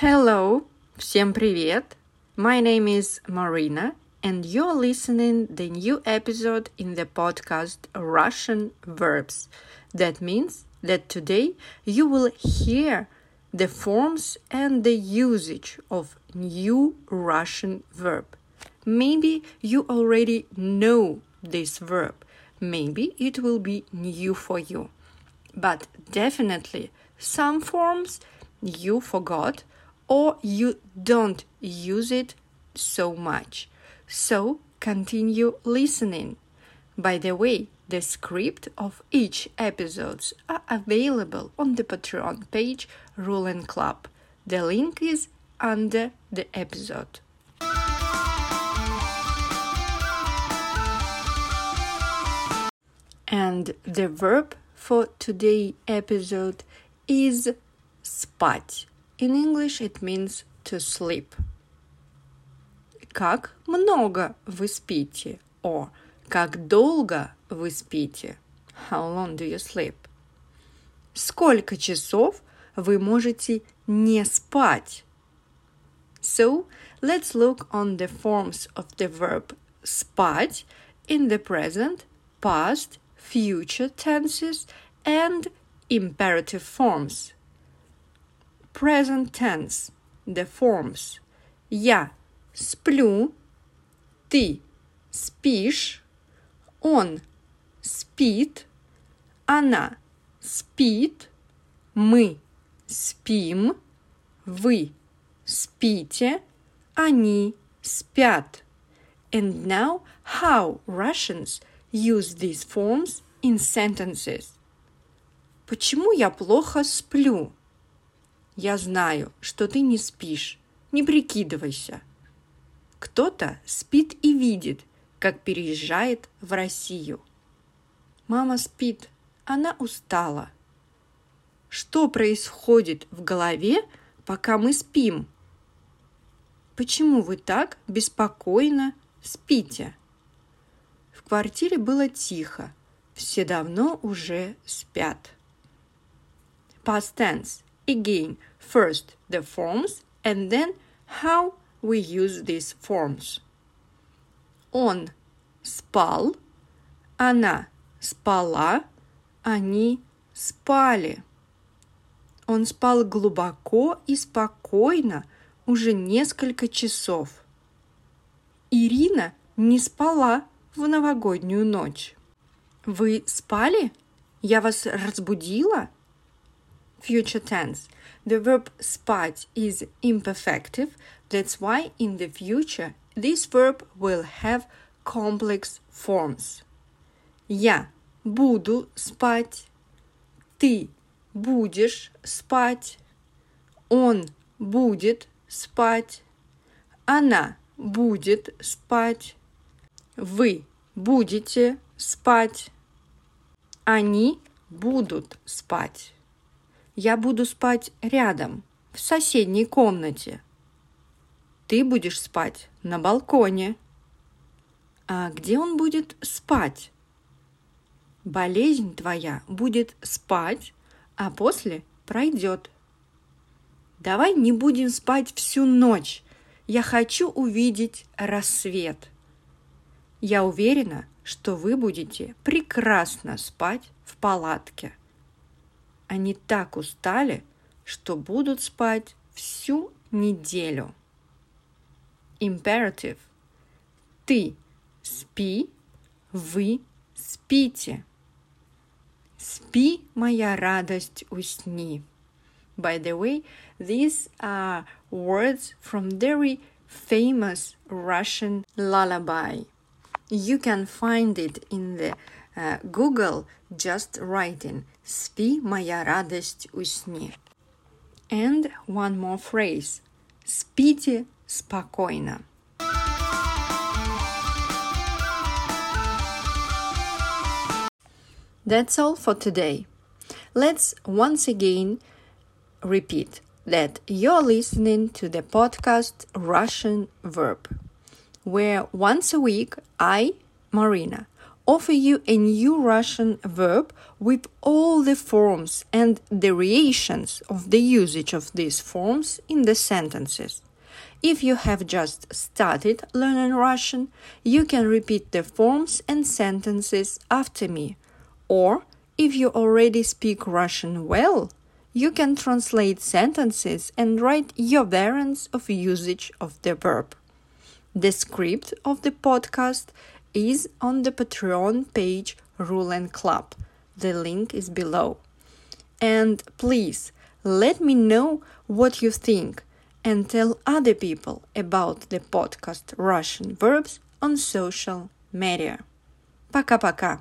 Hello, всем привет. My name is Marina and you're listening the new episode in the podcast Russian verbs. That means that today you will hear the forms and the usage of new Russian verb. Maybe you already know this verb. Maybe it will be new for you. But definitely some forms you forgot or you don't use it so much. So continue listening. By the way, the script of each episodes are available on the Patreon page Rule and Club. The link is under the episode. And the verb for today episode is спать. In English it means to sleep. Как много вы спите? Or как долго вы спите? How long do you sleep? Сколько часов вы можете не спать? So, let's look on the forms of the verb спать in the present, past, future tenses and imperative forms. Present tense, the forms. Я сплю, ты спишь, он спит, она спит, мы спим, вы спите, они спят. And now how Russians use these forms in sentences. Почему я плохо сплю? Я знаю, что ты не спишь. Не прикидывайся. Кто-то спит и видит, как переезжает в Россию. Мама спит, она устала. Что происходит в голове, пока мы спим? Почему вы так беспокойно спите? В квартире было тихо, все давно уже спят. Past tense. Again, first the forms and then how we use these forms. Он спал, она спала, они спали. Он спал глубоко и спокойно уже несколько часов. Ирина не спала в новогоднюю ночь. Вы спали? Я вас разбудила? future tense. The verb спать is imperfective, that's why in the future this verb will have complex forms. Я буду спать. Ты будешь спать. Он будет спать. Она будет спать. Вы будете спать. Они будут спать. Я буду спать рядом, в соседней комнате. Ты будешь спать на балконе. А где он будет спать? Болезнь твоя будет спать, а после пройдет. Давай не будем спать всю ночь. Я хочу увидеть рассвет. Я уверена, что вы будете прекрасно спать в палатке. Они так устали, что будут спать всю неделю. Imperative. Ты спи, вы спите. Спи, моя радость, усни. By the way, these are words from very famous Russian lullaby. You can find it in the uh, Google just writing «Спи, моя радость, усни». And one more phrase «Спите спокойно». That's all for today. Let's once again repeat that you're listening to the podcast Russian Verb, where once a week I, Marina, offer you a new Russian verb with all the forms and variations of the usage of these forms in the sentences. If you have just started learning Russian, you can repeat the forms and sentences after me. Or, if you already speak Russian well, you can translate sentences and write your variants of usage of the verb. The script of the podcast is on the Patreon page Rule and Club. The link is below. And please let me know what you think and tell other people about the podcast Russian Verbs on social media. Пока-пока.